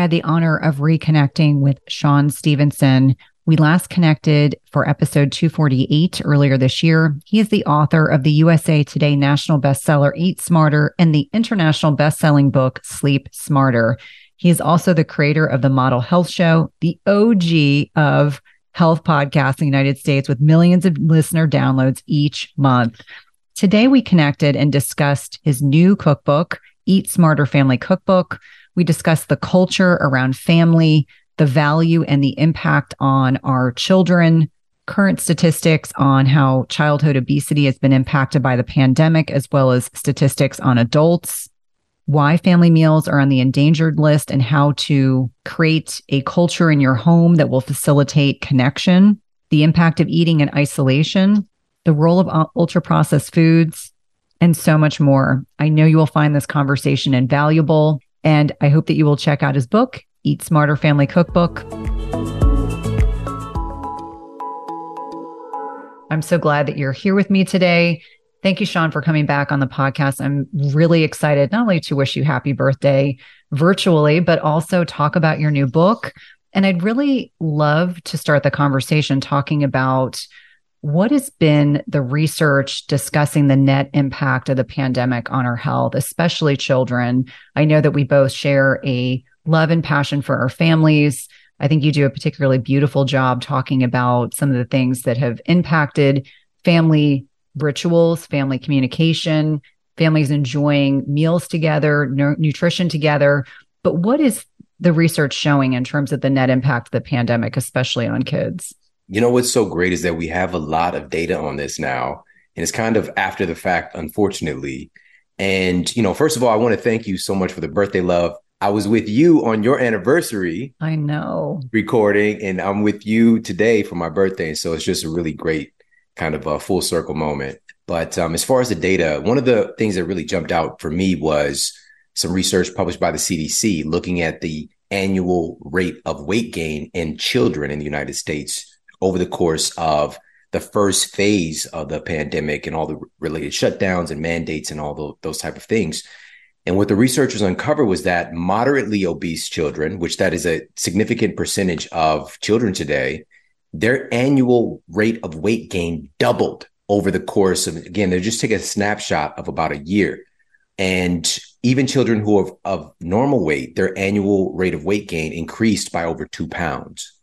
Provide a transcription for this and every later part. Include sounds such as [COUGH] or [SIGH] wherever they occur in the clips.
Had the honor of reconnecting with Shawn Stephenson. We last connected for episode 248 earlier this year. He is the author of the USA Today national bestseller, Eat Smarter, and the international bestselling book, Sleep Smarter. He is also the creator of the Model Health Show, the OG of health podcasts in the United States with millions of listener downloads each month. Today, we connected and discussed his new cookbook, Eat Smarter Family Cookbook we discuss the culture around family, the value and the impact on our children, current statistics on how childhood obesity has been impacted by the pandemic, as well as statistics on adults, why family meals are on the endangered list, and how to create a culture in your home that will facilitate connection, the impact of eating in isolation, the role of ultra processed foods, and so much more. I know you will find this conversation invaluable. And I hope that you will check out his book, Eat Smarter Family Cookbook. I'm so glad that you're here with me today. Thank you, Shawn, for coming back on the podcast. I'm really excited not only to wish you happy birthday virtually, but also talk about your new book. And I'd really love to start the conversation talking about what has been the research discussing the net impact of the pandemic on our health, especially children? I know that we both share a love and passion for our families. I think you do a particularly beautiful job talking about some of the things that have impacted family rituals, family communication, families enjoying meals together, nutrition together. But what is the research showing in terms of the net impact of the pandemic, especially on kids? You know what's so great is that we have a lot of data on this now, and it's kind of after the fact, unfortunately. And, you know, first of all, I want to thank you so much for the birthday love. I was with you on your anniversary. I know. Recording, and I'm with you today for my birthday. So it's just a really great kind of a full circle moment. But um, as far as the data, one of the things that really jumped out for me was some research published by the CDC looking at the annual rate of weight gain in children in the United States over the course of the first phase of the pandemic and all the related shutdowns and mandates and all the, those type of things. And what the researchers uncovered was that moderately obese children, which that is a significant percentage of children today, their annual rate of weight gain doubled over the course of again, they're just take a snapshot of about a year. And even children who are of normal weight, their annual rate of weight gain increased by over two pounds.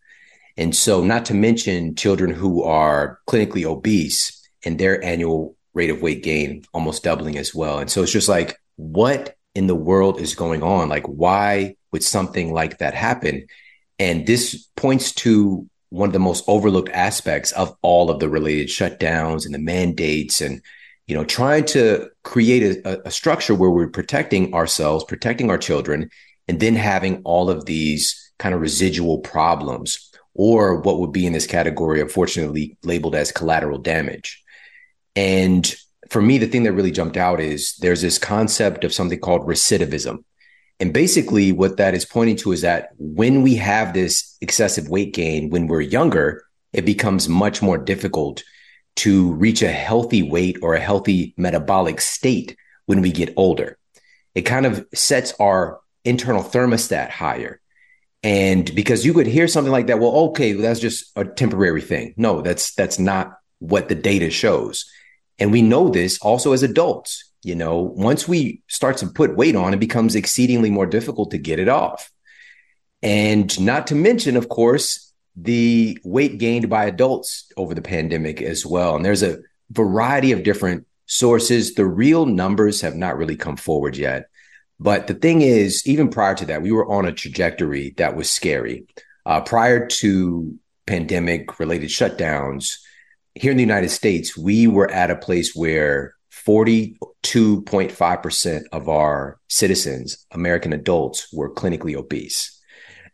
And so, not to mention children who are clinically obese and their annual rate of weight gain almost doubling as well. And so, it's just like, what in the world is going on? Like, why would something like that happen? And this points to one of the most overlooked aspects of all of the related shutdowns and the mandates and you know trying to create a, a structure where we're protecting ourselves protecting our children and then having all of these kind of residual problems or what would be in this category, unfortunately, labeled as collateral damage. And for me, the thing that really jumped out is there's this concept of something called recidivism. And basically, what that is pointing to is that when we have this excessive weight gain when we're younger, it becomes much more difficult to reach a healthy weight or a healthy metabolic state when we get older. It kind of sets our internal thermostat higher. And because you could hear something like that, well, okay, that's just a temporary thing. No, that's that's not what the data shows. And we know this also as adults. You know, once we start to put weight on, it becomes exceedingly more difficult to get it off. And not to mention, of course, the weight gained by adults over the pandemic as well. And there's a variety of different sources. The real numbers have not really come forward yet. But the thing is, even prior to that, we were on a trajectory that was scary. Uh, prior to pandemic related shutdowns, here in the United States, we were at a place where 42.5% of our citizens, American adults, were clinically obese.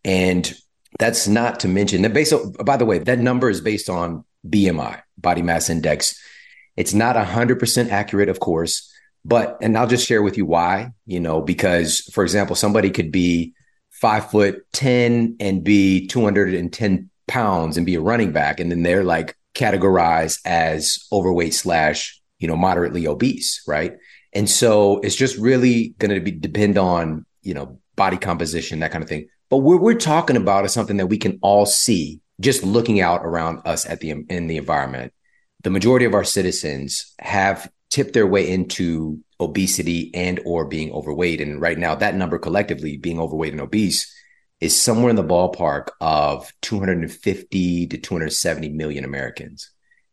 And That's not to mention that based on, by the way, that number is based on BMI, body mass index. It's not 100% accurate, of course, but, and I'll just share with you why, you know, because for example, somebody could be five foot 10 and be 210 pounds and be a running back. And then they're like categorized as overweight slash, you know, moderately obese. Right. And so it's just really going to be depend on, you know, body composition, that kind of thing. But what we're talking about is something that we can all see just looking out around us at the in the environment. The majority of our citizens have tipped their way into obesity and or being overweight and right now that number collectively being overweight and obese is somewhere in the ballpark of 250 to 270 million Americans.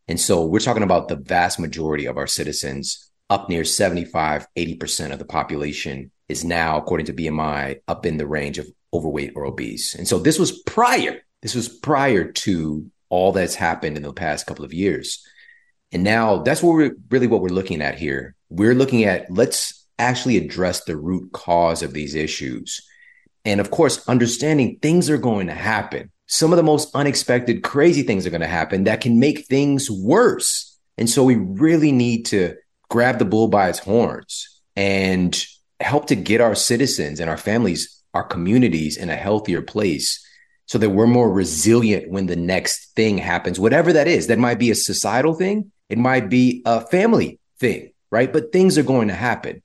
And so we're talking about the vast majority of our citizens, up near 75, 80% of the population is now, according to BMI, up in the range of overweight or obese. And so this was prior, this was prior to all that's happened in the past couple of years. And now that's what we're really what we're looking at here. We're looking at let's actually address the root cause of these issues. And of course, understanding things are going to happen. Some of the most unexpected, crazy things are going to happen that can make things worse. And so we really need to grab the bull by its horns and help to get our citizens and our families, our communities in a healthier place so that we're more resilient when the next thing happens, whatever that is. That might be a societal thing, it might be a family thing, right? But things are going to happen.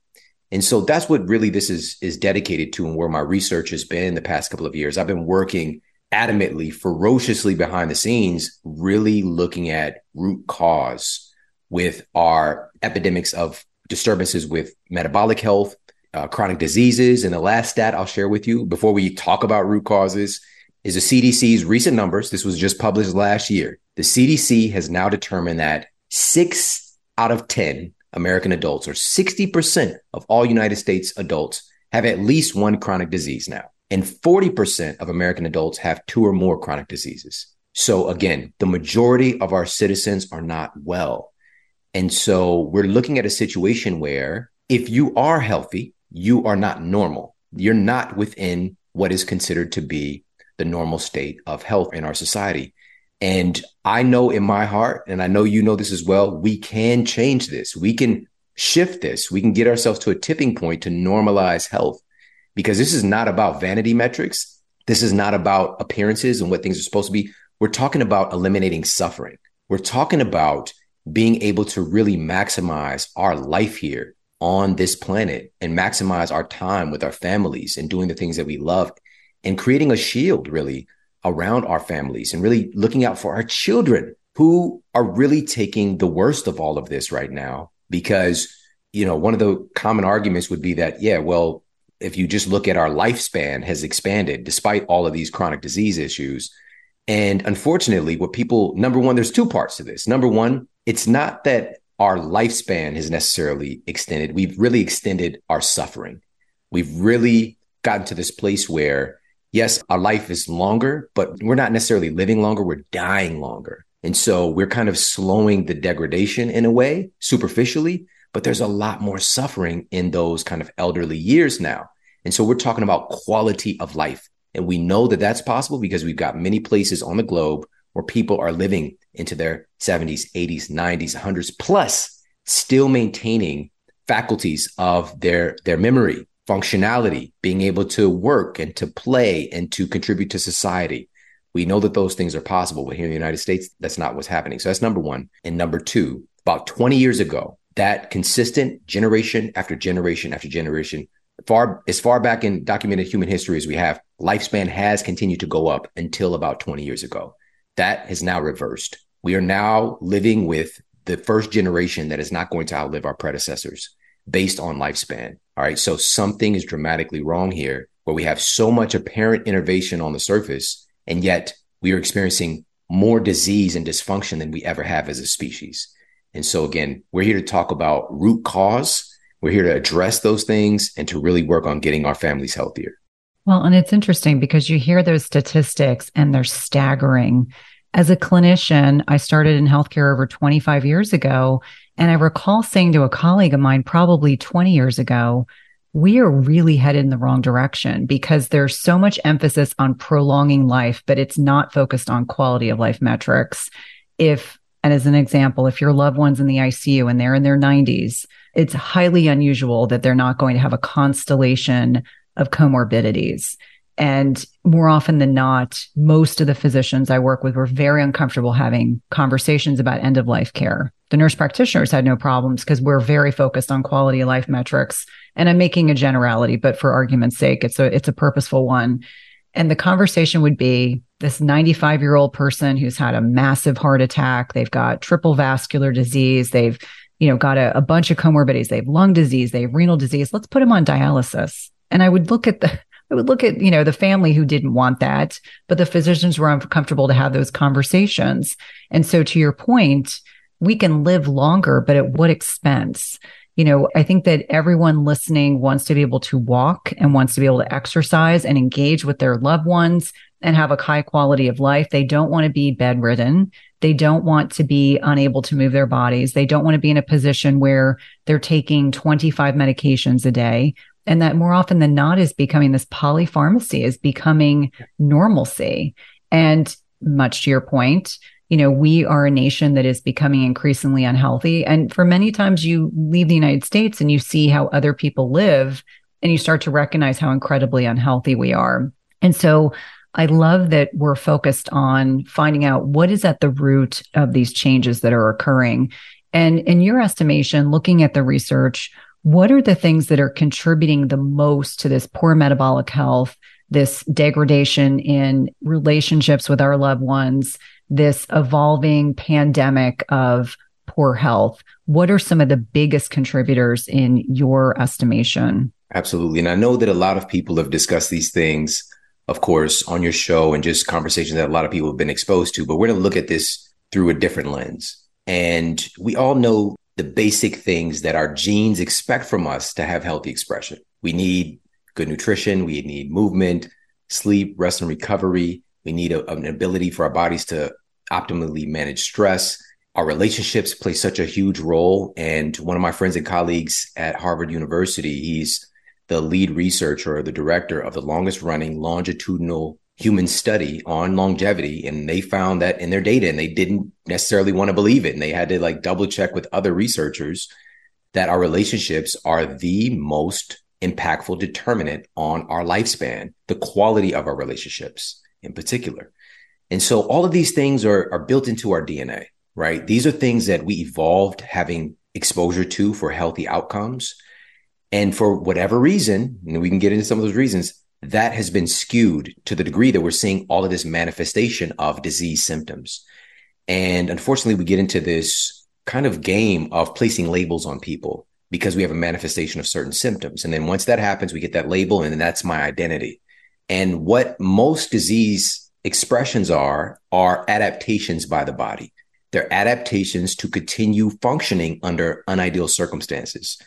And so that's what really this is is dedicated to and where my research has been the past couple of years. I've been working adamantly, ferociously behind the scenes, really looking at root cause with our epidemics of disturbances with metabolic health, uh, chronic diseases. And the last stat I'll share with you before we talk about root causes is the CDC's recent numbers. This was just published last year. The CDC has now determined that six out of 10 American adults, or 60% of all United States adults, have at least one chronic disease now. And 40% of American adults have two or more chronic diseases. So again, the majority of our citizens are not well. And so we're looking at a situation where if you are healthy, you are not normal. You're not within what is considered to be the normal state of health in our society. And I know in my heart, and I know you know this as well, we can change this. We can shift this. We can get ourselves to a tipping point to normalize health because this is not about vanity metrics. This is not about appearances and what things are supposed to be. We're talking about eliminating suffering. We're talking about being able to really maximize our life here on this planet and maximize our time with our families and doing the things that we love and creating a shield really around our families and really looking out for our children who are really taking the worst of all of this right now because you know one of the common arguments would be that yeah well if you just look at our lifespan has expanded despite all of these chronic disease issues. And unfortunately what people number one there's two parts to this. Number one it's not that our lifespan has necessarily extended. We've really extended our suffering. We've really gotten to this place where yes, our life is longer, but we're not necessarily living longer, we're dying longer. And so we're kind of slowing the degradation in a way, superficially, but there's a lot more suffering in those kind of elderly years now. And so we're talking about quality of life. And we know that that's possible because we've got many places on the globe where people are living into their 70s, 80s, 90s, 100s plus still maintaining faculties of their their memory functionality, being able to work and to play and to contribute to society. We know that those things are possible, but here in the United States, that's not what's happening. So that's number one. And number two, about 20 years ago, that consistent generation after generation after generation, far as far back in documented human history as we have, lifespan has continued to go up until about 20 years ago. That has now reversed. We are now living with the first generation that is not going to outlive our predecessors based on lifespan. All right. So something is dramatically wrong here where we have so much apparent innovation on the surface, and yet we are experiencing more disease and dysfunction than we ever have as a species. And so, again, we're here to talk about root cause. We're here to address those things and to really work on getting our families healthier. Well, and it's interesting because you hear those statistics and they're staggering. As a clinician, I started in healthcare over 25 years ago. And I recall saying to a colleague of mine probably 20 years ago, we are really headed in the wrong direction because there's so much emphasis on prolonging life, but it's not focused on quality of life metrics. If, and as an example, if your loved one's in the ICU and they're in their 90s, it's highly unusual that they're not going to have a constellation of comorbidities. And more often than not, most of the physicians I work with were very uncomfortable having conversations about end of life care. The nurse practitioners had no problems because we're very focused on quality of life metrics. And I'm making a generality, but for argument's sake, it's a it's a purposeful one. And the conversation would be this 95 year old person who's had a massive heart attack. They've got triple vascular disease. They've, you know, got a, a bunch of comorbidities. They have lung disease. They have renal disease. Let's put them on dialysis. And I would look at the, I would look at, you know, the family who didn't want that, but the physicians were uncomfortable to have those conversations. And so to your point, we can live longer, but at what expense? You know, I think that everyone listening wants to be able to walk and wants to be able to exercise and engage with their loved ones and have a high quality of life. They don't want to be bedridden. They don't want to be unable to move their bodies. They don't want to be in a position where they're taking 25 medications a day and that more often than not is becoming this polypharmacy is becoming normalcy. And much to your point you know we are a nation that is becoming increasingly unhealthy. And for many times you leave the united states and you see how other people live and you start to recognize how incredibly unhealthy we are. And so I love that we're focused on finding out what is at the root of these changes that are occurring. And in your estimation, looking at the research, what are the things that are contributing the most to this poor metabolic health, this degradation in relationships with our loved ones, this evolving pandemic of poor health? What are some of the biggest contributors in your estimation? Absolutely. And I know that a lot of people have discussed these things, of course, on your show and just conversations that a lot of people have been exposed to, but we're going to look at this through a different lens. And we all know the basic things that our genes expect from us to have healthy expression. We need good nutrition, we need movement, sleep, rest, and recovery. We need a, an ability for our bodies to optimally manage stress. Our relationships play such a huge role. And one of my friends and colleagues at Harvard University, he's the lead researcher or the director of the longest running longitudinal human study on longevity and they found that in their data and they didn't necessarily want to believe it and they had to like double check with other researchers that our relationships are the most impactful determinant on our lifespan the quality of our relationships in particular. And so all of these things are, are built into our dna right? These are things that we evolved having exposure to for healthy outcomes. And for whatever reason and we can get into some of those reasons that has been skewed to the degree that we're seeing all of this manifestation of disease symptoms. And unfortunately, we get into this kind of game of placing labels on people because we have a manifestation of certain symptoms. And then once that happens, we get that label, and then that's my identity. And what most disease expressions are, are adaptations by the body. They're adaptations to continue functioning under unideal circumstances.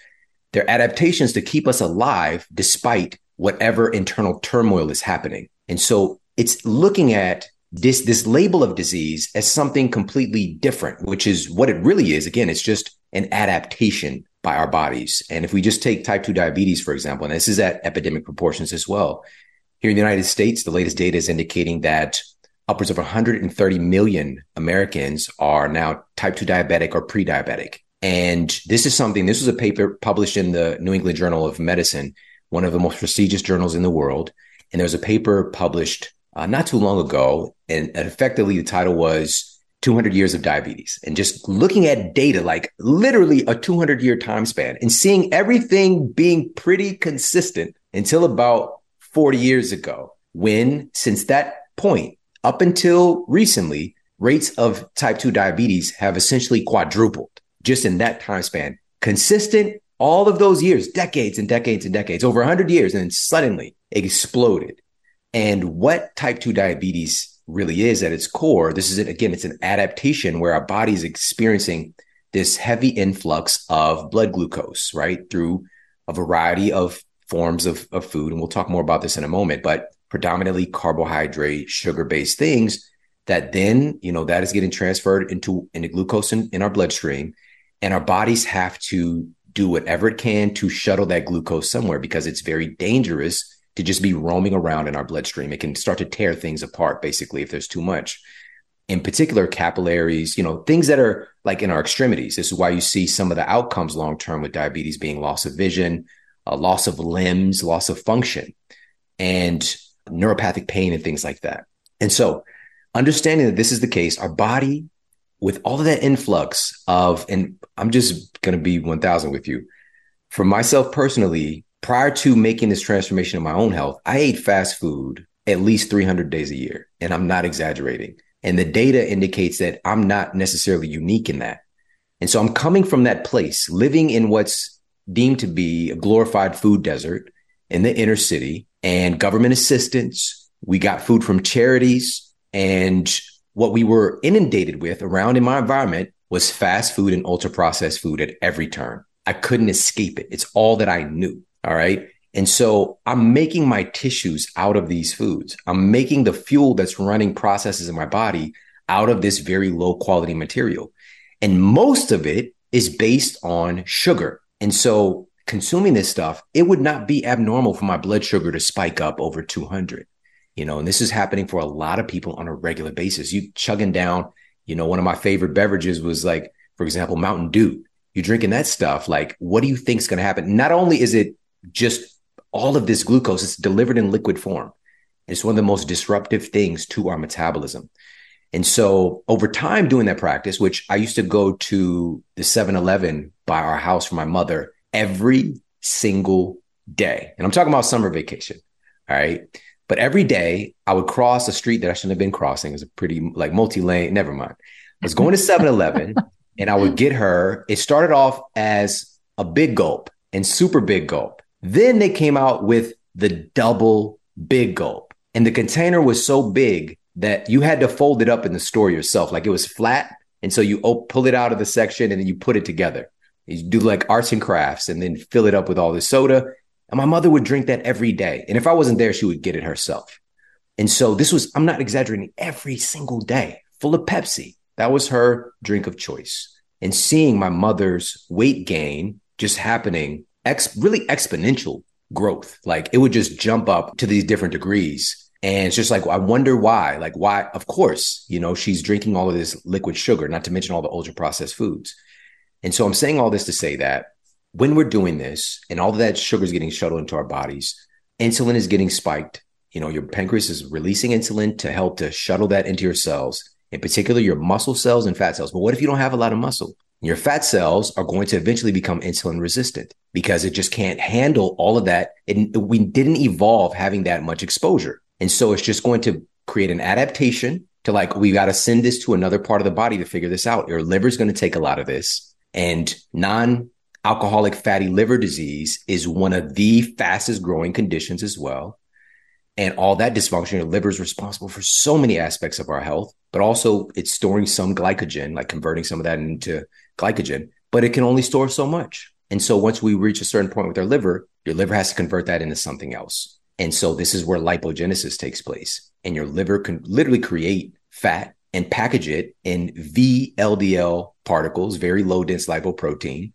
They're adaptations to keep us alive despite whatever internal turmoil is happening. And so it's looking at this this label of disease as something completely different, which is what it really is. Again, it's just an adaptation by our bodies. And if we just take type 2 diabetes, for example, and this is at epidemic proportions as well. Here in the United States, the latest data is indicating that upwards of 130 million Americans are now type 2 diabetic or pre diabetic. And this is something, this was a paper published in the New England Journal of Medicine one of the most prestigious journals in the world. And there was a paper published uh, not too long ago, and effectively the title was 200 Years of Diabetes. And just looking at data, like literally a 200 year time span, and seeing everything being pretty consistent until about 40 years ago, when since that point up until recently, rates of type 2 diabetes have essentially quadrupled just in that time span. Consistent all of those years, decades and decades and decades, over 100 years, and then suddenly exploded. And what type 2 diabetes really is at its core, this is it again, it's an adaptation where our body is experiencing this heavy influx of blood glucose, right? Through a variety of forms of, of food. And we'll talk more about this in a moment, but predominantly carbohydrate, sugar based things that then, you know, that is getting transferred into, into glucose in, in our bloodstream. And our bodies have to do whatever it can to shuttle that glucose somewhere because it's very dangerous to just be roaming around in our bloodstream. It can start to tear things apart, basically, if there's too much. In particular, capillaries, you know, things that are like in our extremities. This is why you see some of the outcomes long term with diabetes being loss of vision, uh, loss of limbs, loss of function, and neuropathic pain and things like that. And so, understanding that this is the case, our body, with all of that influx of, and I'm just going to be 1000 with you. For myself personally, prior to making this transformation in my own health, I ate fast food at least 300 days a year. And I'm not exaggerating. And the data indicates that I'm not necessarily unique in that. And so I'm coming from that place, living in what's deemed to be a glorified food desert in the inner city and government assistance. We got food from charities. And what we were inundated with around in my environment was fast food and ultra processed food at every turn. I couldn't escape it. It's all that I knew. All right. And so I'm making my tissues out of these foods. I'm making the fuel that's running processes in my body out of this very low quality material. And most of it is based on sugar. And so consuming this stuff, it would not be abnormal for my blood sugar to spike up over 200. You know, and this is happening for a lot of people on a regular basis. You chugging down, you know, one of my favorite beverages was like, for example, Mountain Dew. You're drinking that stuff. Like, what do you think is going to happen? Not only is it just all of this glucose is delivered in liquid form. It's one of the most disruptive things to our metabolism. And so over time doing that practice, which I used to go to the 7-Eleven by our house for my mother every single day. And I'm talking about summer vacation. All right. But every day I would cross a street that I shouldn't have been crossing. It was a pretty like multi-lane. Never mind. I was going to [LAUGHS] 7-Eleven and I would get her. It started off as a big gulp and super big gulp. Then they came out with the double big gulp. And the container was so big that you had to fold it up in the store yourself. Like it was flat. And so you op- pull it out of the section and then you put it together. You do like arts and crafts and then fill it up with all the soda. And my mother would drink that every day. And if I wasn't there, she would get it herself. And so this was, I'm not exaggerating, every single day, full of Pepsi. That was her drink of choice. And seeing my mother's weight gain just happening ex really exponential growth. Like it would just jump up to these different degrees. And it's just like, I wonder why. Like, why? Of course, you know, she's drinking all of this liquid sugar, not to mention all the ultra processed foods. And so I'm saying all this to say that when we're doing this and all that sugar is getting shuttled into our bodies, insulin is getting spiked. You know, your pancreas is releasing insulin to help to shuttle that into your cells, in particular your muscle cells and fat cells. But what if you don't have a lot of muscle? Your fat cells are going to eventually become insulin resistant because it just can't handle all of that. And we didn't evolve having that much exposure. And so it's just going to create an adaptation to like, we got to send this to another part of the body to figure this out. Your liver is going to take a lot of this. And non alcoholic fatty liver disease is one of the fastest growing conditions as well. And all that dysfunction, your liver is responsible for so many aspects of our health, but also it's storing some glycogen, like converting some of that into glycogen, but it can only store so much. And so once we reach a certain point with our liver, your liver has to convert that into something else. And so this is where lipogenesis takes place. And your liver can literally create fat and package it in VLDL particles, very low dense lipoprotein.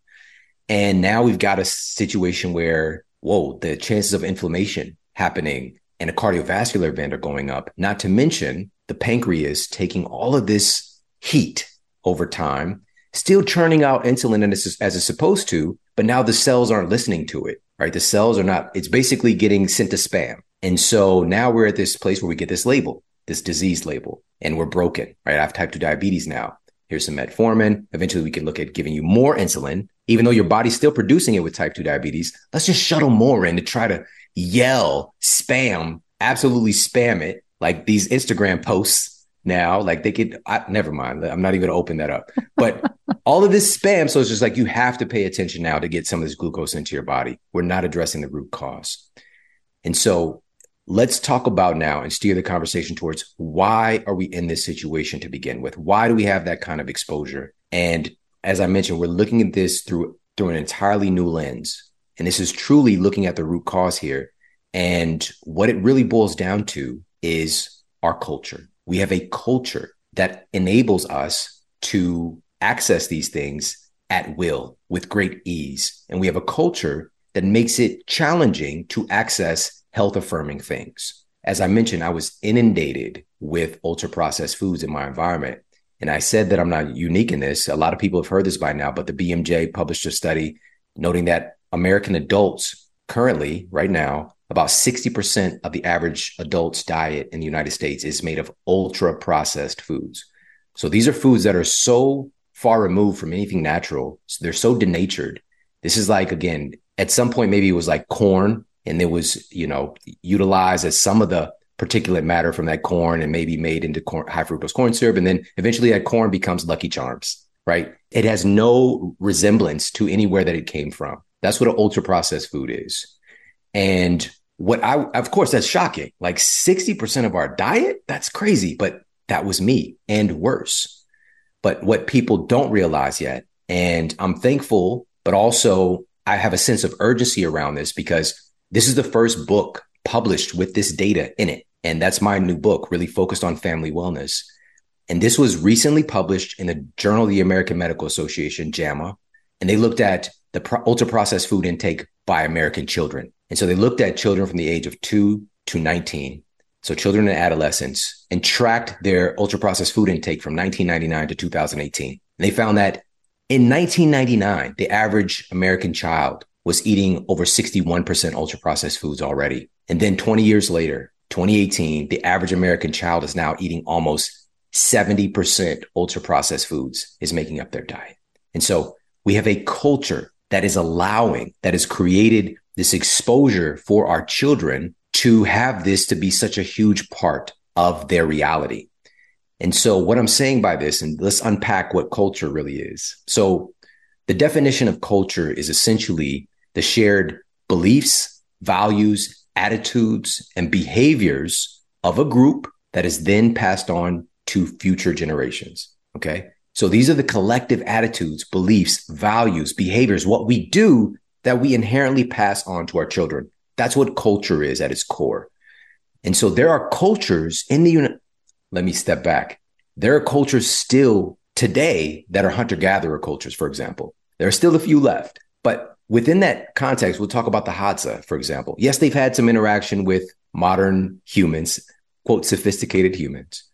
And now we've got a situation where, whoa, the chances of inflammation happening and a cardiovascular event are going up, not to mention the pancreas taking all of this heat over time still churning out insulin as, as it's supposed to, but now the cells aren't listening to it, right? The cells are not, it's basically getting sent to spam. And so now we're at this place where we get this label, this disease label, and we're broken, right? I have type 2 diabetes now. Here's some metformin. Eventually, we can look at giving you more insulin, even though your body's still producing it with type 2 diabetes. Let's just shuttle more in to try to yell, spam, absolutely spam it, like these Instagram posts now. Like they could, I, never mind. I'm not even going to open that up. But [LAUGHS] all of this spam. So it's just like you have to pay attention now to get some of this glucose into your body. We're not addressing the root cause. And so let's talk about now and steer the conversation towards why are we in this situation to begin with? Why do we have that kind of exposure? And as I mentioned, we're looking at this through through an entirely new lens. And this is truly looking at the root cause here. And what it really boils down to is our culture we have a culture that enables us to access these things at will with great ease. And we have a culture that makes it challenging to access health affirming things. As I mentioned, I was inundated with ultra processed foods in my environment. And I said that I'm not unique in this. A lot of people have heard this by now, but the BMJ published a study noting that American adults currently, right now, about 60% of the average adult's diet in the United States is made of ultra processed foods. So these are foods that are so far removed from anything natural. So they're so denatured. This is like, again, at some point, maybe it was like corn and it was, you know, utilized as some of the particulate matter from that corn and maybe made into corn, high fructose corn syrup. And then eventually that corn becomes Lucky Charms, right? It has no resemblance to anywhere that it came from. That's what an ultra processed food is. And what I, of course, that's shocking. Like 60% of our diet, that's crazy, but that was me and worse. But what people don't realize yet, and I'm thankful, but also I have a sense of urgency around this because this is the first book published with this data in it. And that's my new book, really focused on family wellness. And this was recently published in the Journal of the American Medical Association, JAMA. And they looked at the pro- ultra processed food intake by American children. And so they looked at children from the age of two to 19. So children and adolescents and tracked their ultra processed food intake from 1999 to 2018. And they found that in 1999, the average American child was eating over 61% ultra processed foods already. And then 20 years later, 2018, the average American child is now eating almost 70% ultra processed foods is making up their diet. And so we have a culture that is allowing, that has created this exposure for our children to have this to be such a huge part of their reality. And so, what I'm saying by this, and let's unpack what culture really is. So, the definition of culture is essentially the shared beliefs, values, attitudes, and behaviors of a group that is then passed on to future generations. Okay. So these are the collective attitudes, beliefs, values, behaviors, what we do that we inherently pass on to our children. That's what culture is at its core. And so there are cultures in the unit. Let me step back. There are cultures still today that are hunter gatherer cultures, for example. There are still a few left. But within that context, we'll talk about the Hadza, for example. Yes, they've had some interaction with modern humans, quote, sophisticated humans.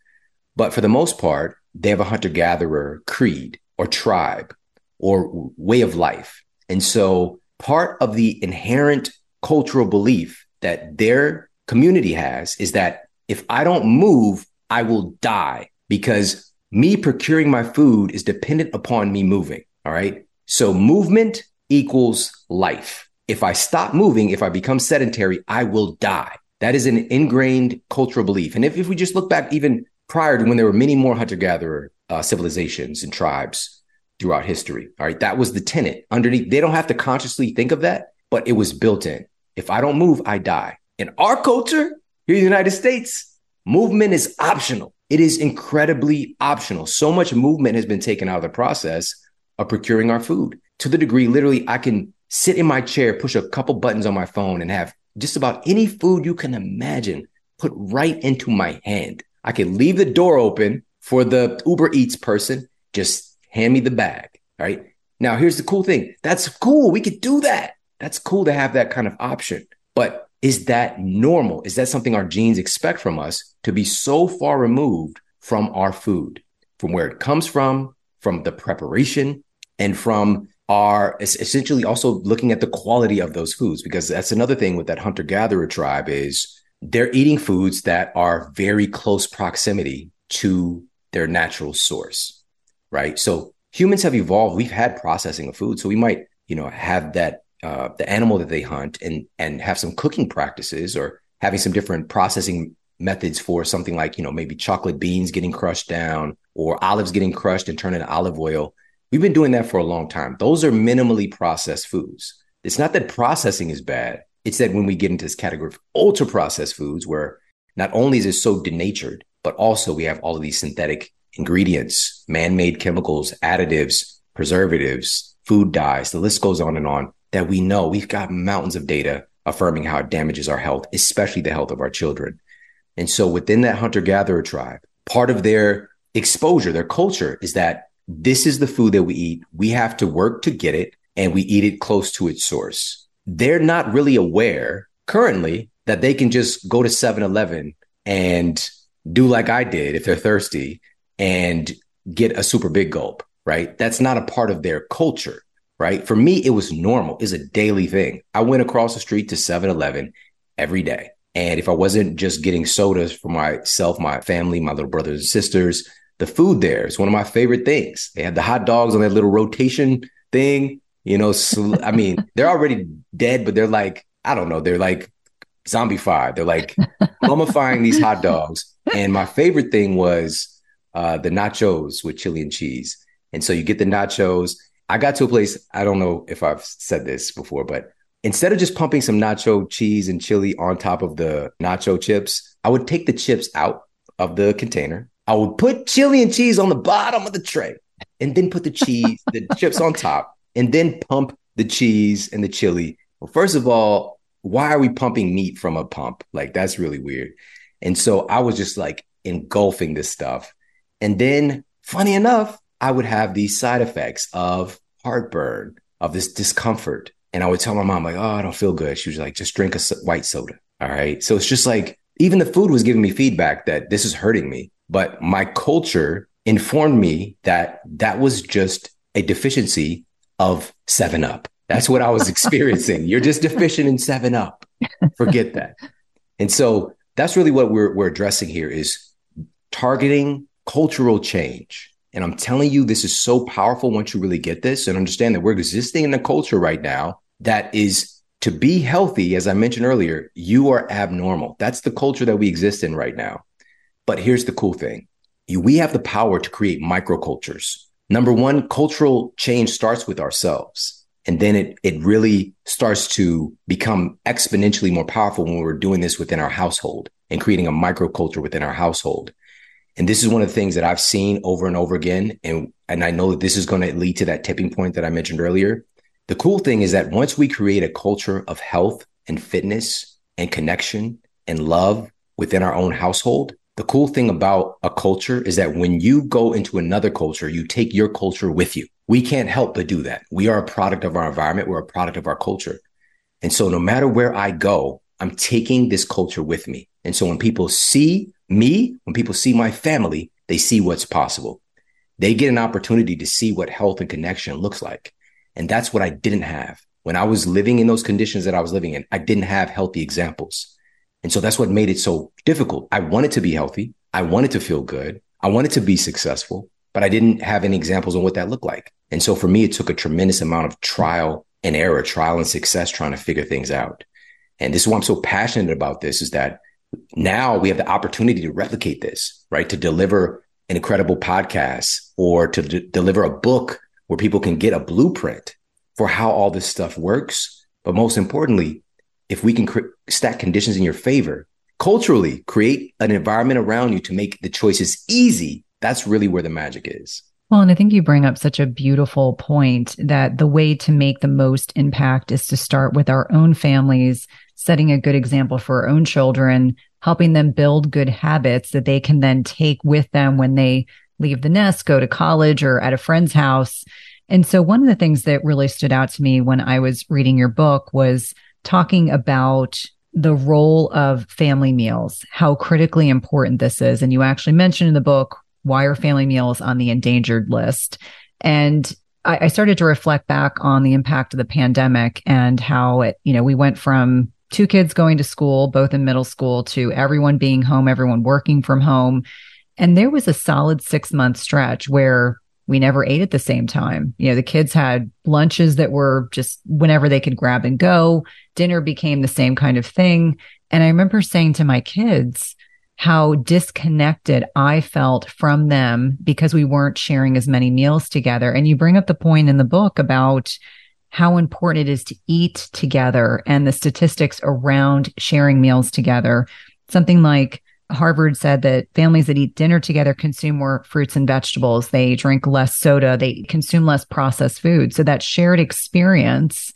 But for the most part, they have a hunter gatherer creed or tribe or way of life. And so part of the inherent cultural belief that their community has is that if I don't move, I will die because me procuring my food is dependent upon me moving. All right. So movement equals life. If I stop moving, if I become sedentary, I will die. That is an ingrained cultural belief. And if, if we just look back even prior to when there were many more hunter gatherer uh, civilizations and tribes, throughout history. All right. That was the tenet underneath. They don't have to consciously think of that, but it was built in. If I don't move, I die. In our culture here in the United States, movement is optional. It is incredibly optional. So much movement has been taken out of the process of procuring our food to the degree literally I can sit in my chair, push a couple buttons on my phone, and have just about any food you can imagine put right into my hand. I can leave the door open for the Uber Eats person, just hand me the bag. Right. Now, here's the cool thing. That's cool. We could do that. That's cool to have that kind of option. But is that normal? Is that something our genes expect from us to be so far removed from our food, from where it comes from, from the preparation, and from our essentially also looking at the quality of those foods? Because that's another thing with that hunter gatherer tribe is they're eating foods that are very close proximity to their natural source right? So humans have evolved. We've had processing of food, so we might, you know, have that uh, the animal that they hunt and and have some cooking practices or having some different processing methods for something like you know maybe chocolate beans getting crushed down or olives getting crushed and turned into olive oil. We've been doing that for a long time. Those are minimally processed foods. It's not that processing is bad. It's that when we get into this category of ultra processed foods, where not only is it so denatured, but also we have all of these synthetic ingredients, man made chemicals, additives, preservatives, food dyes, the list goes on and on that we know we've got mountains of data affirming how it damages our health, especially the health of our children. And so within that hunter gatherer tribe, part of their exposure, their culture is that this is the food that we eat. We have to work to get it and we eat it close to its source. They're not really aware currently that they can just go to 7 Eleven and do like I did if they're thirsty and get a super big gulp, right? That's not a part of their culture, right? For me, it was normal, it's a daily thing. I went across the street to 7 Eleven every day. And if I wasn't just getting sodas for myself, my family, my little brothers and sisters, the food there is one of my favorite things. They had the hot dogs on that little rotation thing. You know, so, I mean, [LAUGHS] they're already dead, but they're like, I don't know, they're like zombified. They're like [LAUGHS] mummifying these hot dogs. And my favorite thing was uh, the nachos with chili and cheese. And so you get the nachos. I got to a place, I don't know if I've said this before, but instead of just pumping some nacho cheese and chili on top of the nacho chips, I would take the chips out of the container. I would put chili and cheese on the bottom of the tray and then put the cheese, the [LAUGHS] chips on top, and then pump the cheese and the chili. Well, first of all, why are we pumping meat from a pump? Like that's really weird. And so I was just like engulfing this stuff. And then, funny enough, I would have these side effects of heartburn, of this discomfort. And I would tell my mom, like, oh, I don't feel good. She was like, just drink a white soda. All right. So it's just like, even the food was giving me feedback that this is hurting me. But my culture informed me that that was just a deficiency of 7 Up. That's what I was [LAUGHS] experiencing. You're just deficient in 7 Up. Forget that. And so that's really what we're, we're addressing here is targeting cultural change. And I'm telling you, this is so powerful once you really get this and understand that we're existing in a culture right now that is to be healthy, as I mentioned earlier, you are abnormal. That's the culture that we exist in right now. But here's the cool thing we have the power to create microcultures. Number one, cultural change starts with ourselves. And then it, it really starts to become exponentially more powerful when we're doing this within our household and creating a microculture within our household. And this is one of the things that I've seen over and over again. And, and I know that this is going to lead to that tipping point that I mentioned earlier. The cool thing is that once we create a culture of health and fitness and connection and love within our own household, the cool thing about a culture is that when you go into another culture, you take your culture with you. We can't help but do that. We are a product of our environment, we're a product of our culture. And so no matter where I go, I'm taking this culture with me. And so when people see me, when people see my family, they see what's possible. They get an opportunity to see what health and connection looks like. And that's what I didn't have. When I was living in those conditions that I was living in, I didn't have healthy examples. And so that's what made it so difficult. I wanted to be healthy. I wanted to feel good. I wanted to be successful, but I didn't have any examples on what that looked like. And so for me, it took a tremendous amount of trial and error, trial and success trying to figure things out. And this is why I'm so passionate about this is that now we have the opportunity to replicate this, right? To deliver an incredible podcast or to d- deliver a book where people can get a blueprint for how all this stuff works. But most importantly, if we can stack conditions in your favor, culturally create an environment around you to make the choices easy, that's really where the magic is. Well, and I think you bring up such a beautiful point that the way to make the most impact is to start with our own families, setting a good example for our own children, helping them build good habits that they can then take with them when they leave the nest, go to college or at a friend's house. And so one of the things that really stood out to me when I was reading your book was talking about the role of family meals, how critically important this is. And you actually mentioned in the book, why are family meals on the endangered list? And I, I started to reflect back on the impact of the pandemic and how it, you know, we went from two kids going to school, both in middle school, to everyone being home, everyone working from home. And there was a solid six month stretch where we never ate at the same time. You know, the kids had lunches that were just whenever they could grab and go. Dinner became the same kind of thing. And I remember saying to my kids how disconnected I felt from them because we weren't sharing as many meals together. And you bring up the point in the book about how important it is to eat together and the statistics around sharing meals together. Something like Harvard said that families that eat dinner together consume more fruits and vegetables. They drink less soda. They consume less processed food. So that shared experience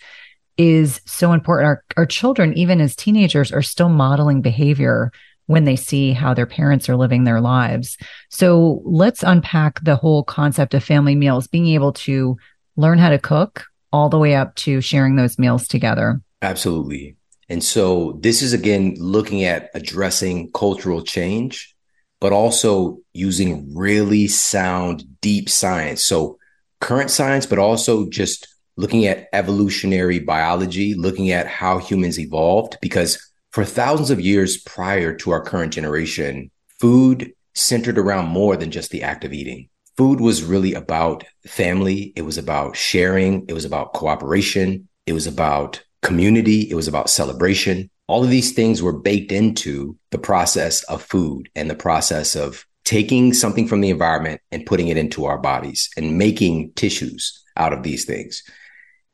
is so important. Our, our children, even as teenagers, are still modeling behavior when they see how their parents are living their lives. So let's unpack the whole concept of family meals, being able to learn how to cook all the way up to sharing those meals together. Absolutely. And so this is again looking at addressing cultural change, but also using really sound, deep science. So current science, but also just looking at evolutionary biology, looking at how humans evolved, because for thousands of years prior to our current generation, food centered around more than just the act of eating. Food was really about family. It was about sharing. It was about cooperation. It was about community. It was about celebration. All of these things were baked into the process of food and the process of taking something from the environment and putting it into our bodies and making tissues out of these things.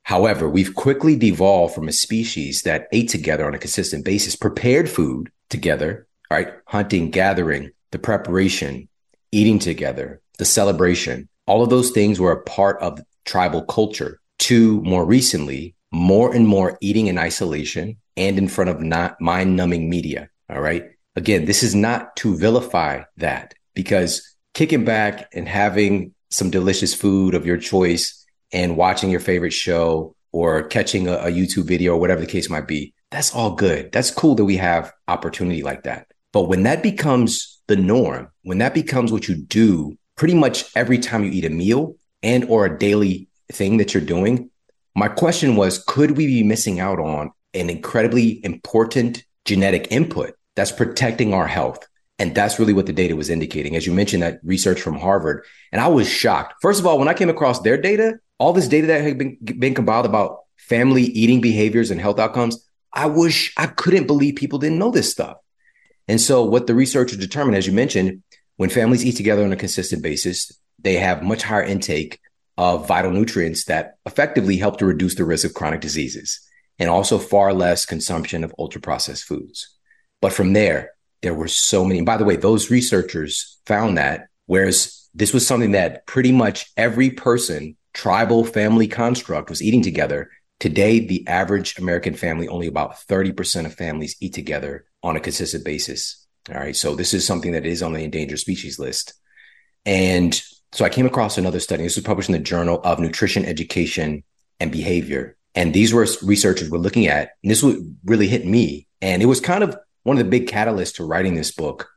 However, we've quickly devolved from a species that ate together on a consistent basis, prepared food together, right? Hunting, gathering, the preparation, eating together, the celebration. All of those things were a part of tribal culture. To more recently, more and more eating in isolation and in front of not mind numbing media. All right. Again, this is not to vilify that because kicking back and having some delicious food of your choice and watching your favorite show or catching a, a YouTube video or whatever the case might be, that's all good. That's cool that we have opportunity like that. But when that becomes the norm, when that becomes what you do pretty much every time you eat a meal and or a daily thing that you're doing, my question was, could we be missing out on an incredibly important genetic input that's protecting our health? And that's really what the data was indicating. As you mentioned, that research from Harvard. And I was shocked. First of all, when I came across their data, all this data that had been, been compiled about family eating behaviors and health outcomes, I wish I couldn't believe people didn't know this stuff. And so, what the researchers determined, as you mentioned, when families eat together on a consistent basis, they have much higher intake of vital nutrients that effectively help to reduce the risk of chronic diseases and also far less consumption of ultra processed foods. But from there, there were so many. And by the way, those researchers found that whereas this was something that pretty much every person tribal family construct was eating together. Today, the average American family, only about 30% of families eat together on a consistent basis. All right. So this is something that is on the endangered species list. And so I came across another study. This was published in the Journal of Nutrition Education and Behavior. And these were researchers were looking at, and this really hit me. And it was kind of one of the big catalysts to writing this book.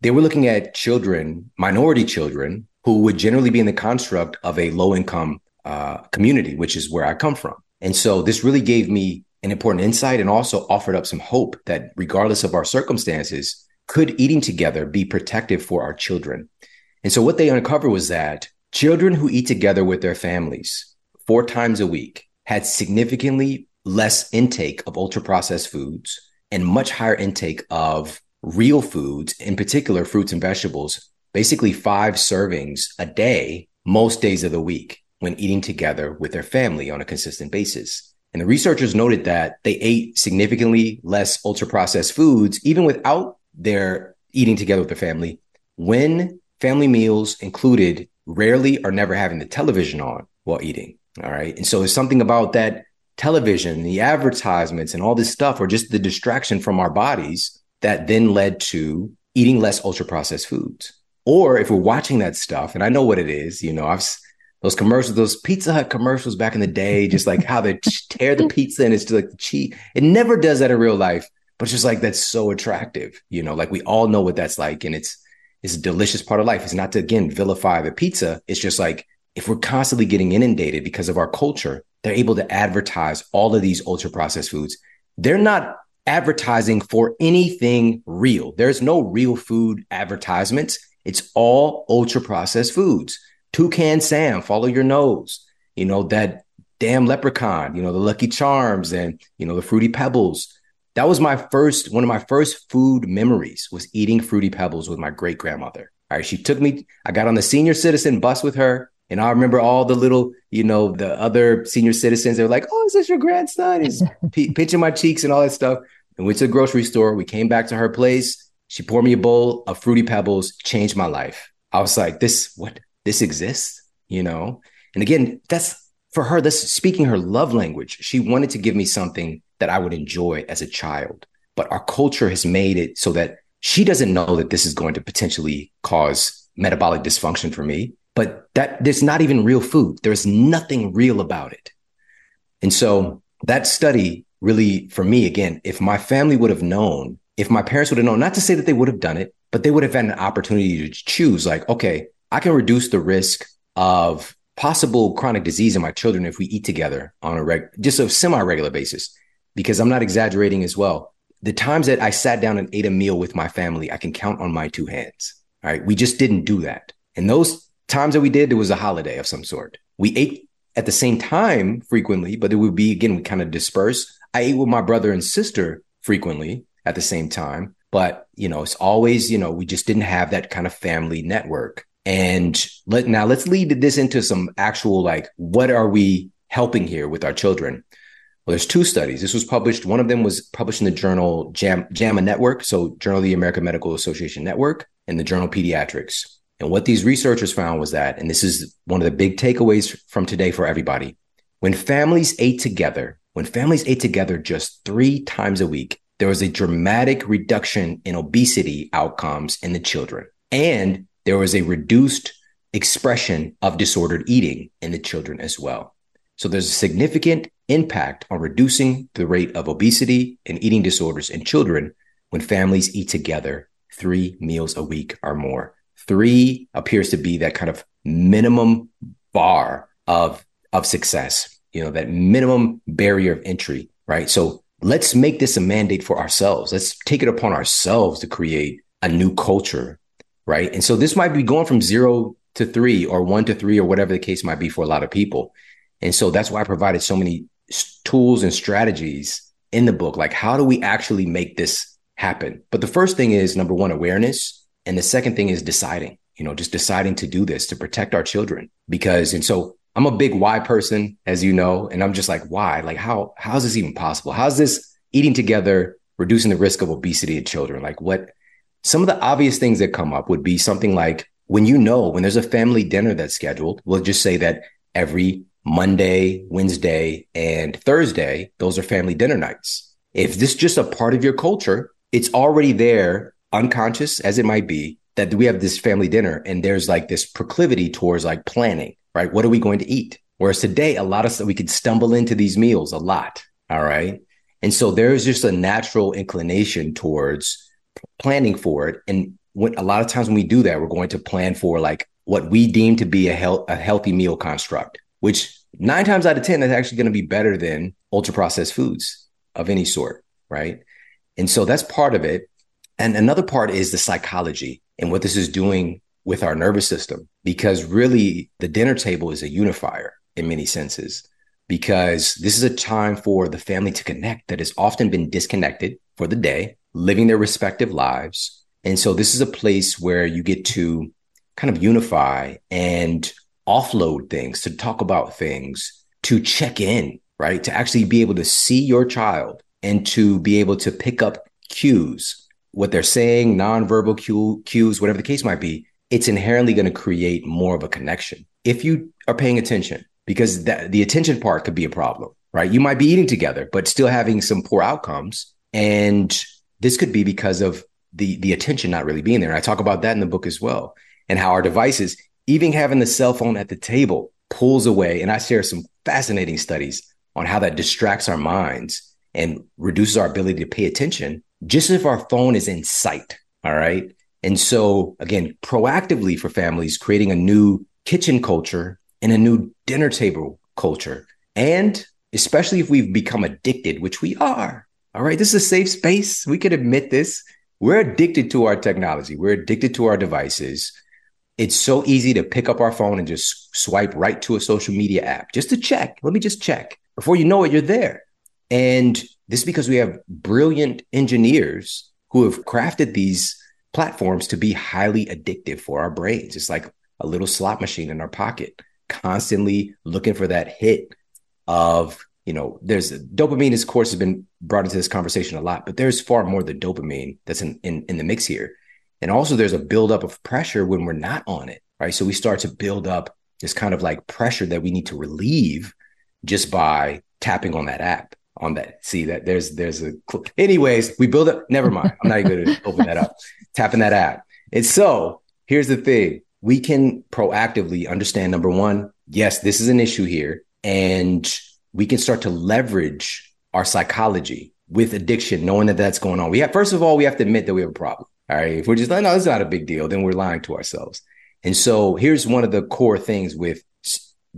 They were looking at children, minority children, who would generally be in the construct of a low income uh, community, which is where I come from. And so this really gave me an important insight and also offered up some hope that regardless of our circumstances, could eating together be protective for our children? And so what they uncovered was that children who eat together with their families four times a week had significantly less intake of ultra processed foods and much higher intake of real foods, in particular fruits and vegetables, basically five servings a day, most days of the week when eating together with their family on a consistent basis. And the researchers noted that they ate significantly less ultra processed foods, even without their eating together with their family, when family meals included rarely or never having the television on while eating. All right. And so there's something about that television, the advertisements, and all this stuff, or just the distraction from our bodies that then led to eating less ultra processed foods. Or if we're watching that stuff, and I know what it is, you know, I've those commercials, those Pizza Hut commercials back in the day, just like how they [LAUGHS] tear the pizza and it's just like the cheese. It never does that in real life, but it's just like that's so attractive, you know, like we all know what that's like, and it's it's a delicious part of life. It's not to again vilify the pizza. It's just like if we're constantly getting inundated because of our culture, they're able to advertise all of these ultra processed foods. They're not advertising for anything real. There's no real food advertisements. It's all ultra processed foods. Toucan Sam, follow your nose. You know, that damn leprechaun, you know, the Lucky Charms and, you know, the Fruity Pebbles. That was my first, one of my first food memories was eating Fruity Pebbles with my great grandmother. All right. She took me, I got on the senior citizen bus with her. And I remember all the little, you know, the other senior citizens, they were like, oh, is this your grandson? He's [LAUGHS] p- pinching my cheeks and all that stuff. And went to the grocery store. We came back to her place. She poured me a bowl of fruity pebbles, changed my life. I was like, this, what, this exists, you know? And again, that's for her, this speaking her love language. She wanted to give me something that I would enjoy as a child. But our culture has made it so that she doesn't know that this is going to potentially cause metabolic dysfunction for me, but that there's not even real food. There's nothing real about it. And so that study really, for me, again, if my family would have known, if my parents would have known, not to say that they would have done it, but they would have had an opportunity to choose, like, okay, I can reduce the risk of possible chronic disease in my children if we eat together on a reg, just a semi-regular basis. Because I'm not exaggerating as well. The times that I sat down and ate a meal with my family, I can count on my two hands. All right. We just didn't do that. And those times that we did, it was a holiday of some sort. We ate at the same time frequently, but it would be again, we kind of disperse. I ate with my brother and sister frequently at the same time, but you know, it's always, you know, we just didn't have that kind of family network. And let now let's lead this into some actual like what are we helping here with our children? Well, there's two studies. This was published. One of them was published in the journal Jam, JAMA Network, so Journal of the American Medical Association Network, and the journal Pediatrics. And what these researchers found was that, and this is one of the big takeaways from today for everybody, when families ate together, when families ate together just three times a week, there was a dramatic reduction in obesity outcomes in the children. And there was a reduced expression of disordered eating in the children as well. So there's a significant impact on reducing the rate of obesity and eating disorders in children when families eat together three meals a week or more. Three appears to be that kind of minimum bar of, of success, you know, that minimum barrier of entry, right? So let's make this a mandate for ourselves. Let's take it upon ourselves to create a new culture, right? And so this might be going from zero to three or one to three or whatever the case might be for a lot of people. And so that's why I provided so many tools and strategies in the book. Like, how do we actually make this happen? But the first thing is number one, awareness. And the second thing is deciding, you know, just deciding to do this to protect our children. Because, and so I'm a big why person, as you know, and I'm just like, why? Like, how, how is this even possible? How's this eating together, reducing the risk of obesity in children? Like, what, some of the obvious things that come up would be something like when you know, when there's a family dinner that's scheduled, we'll just say that every Monday, Wednesday, and Thursday, those are family dinner nights. If this is just a part of your culture, it's already there, unconscious as it might be, that we have this family dinner and there's like this proclivity towards like planning, right? What are we going to eat? Whereas today, a lot of we could stumble into these meals a lot. All right. And so there's just a natural inclination towards planning for it. And when, a lot of times when we do that, we're going to plan for like what we deem to be a, health, a healthy meal construct which nine times out of 10 that's actually going to be better than ultra processed foods of any sort. Right. And so that's part of it. And another part is the psychology and what this is doing with our nervous system, because really the dinner table is a unifier in many senses, because this is a time for the family to connect that has often been disconnected for the day, living their respective lives. And so this is a place where you get to kind of unify and offload things, to talk about things, to check in, right? To actually be able to see your child and to be able to pick up cues, what they're saying, nonverbal cue, cues, whatever the case might be, it's inherently going to create more of a connection if you are paying attention, because that, the attention part could be a problem, right? You might be eating together, but still having some poor outcomes. And this could be because of the, the attention not really being there. And I talk about that in the book as well, and how our devices, even having the cell phone at the table pulls away. And I share some fascinating studies on how that distracts our minds and reduces our ability to pay attention just if our phone is in sight. All right. And so, again, proactively for families, creating a new kitchen culture and a new dinner table culture. And especially if we've become addicted, which we are. All right. This is a safe space. We can admit this. We're addicted to our technology. We're addicted to our devices it's so easy to pick up our phone and just swipe right to a social media app just to check. Let me just check. Before you know it, you're there. And this is because we have brilliant engineers who have crafted these platforms to be highly addictive for our brains. It's like a little slot machine in our pocket, constantly looking for that hit of, you know, there's dopamine, of course, has been brought into this conversation a lot, but there's far more than dopamine that's in, in, in the mix here. And also there's a buildup of pressure when we're not on it, right? So we start to build up this kind of like pressure that we need to relieve just by tapping on that app. on that. See that there's there's a anyways, we build up. Never mind. I'm not even gonna open that up. Tapping that app. And so here's the thing. We can proactively understand number one, yes, this is an issue here. And we can start to leverage our psychology with addiction, knowing that that's going on. We have, first of all, we have to admit that we have a problem. All right. If we're just like, no, it's not a big deal, then we're lying to ourselves. And so here's one of the core things with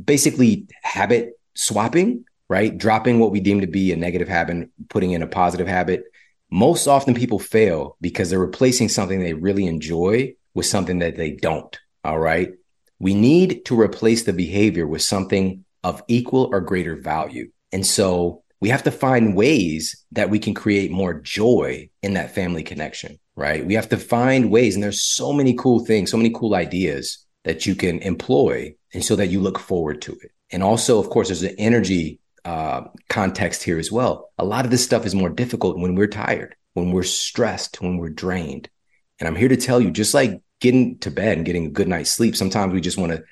basically habit swapping, right? Dropping what we deem to be a negative habit, putting in a positive habit. Most often people fail because they're replacing something they really enjoy with something that they don't. All right. We need to replace the behavior with something of equal or greater value. And so we have to find ways that we can create more joy in that family connection, right? We have to find ways, and there's so many cool things, so many cool ideas that you can employ, and so that you look forward to it. And also, of course, there's an energy uh, context here as well. A lot of this stuff is more difficult when we're tired, when we're stressed, when we're drained. And I'm here to tell you, just like getting to bed and getting a good night's sleep, sometimes we just want to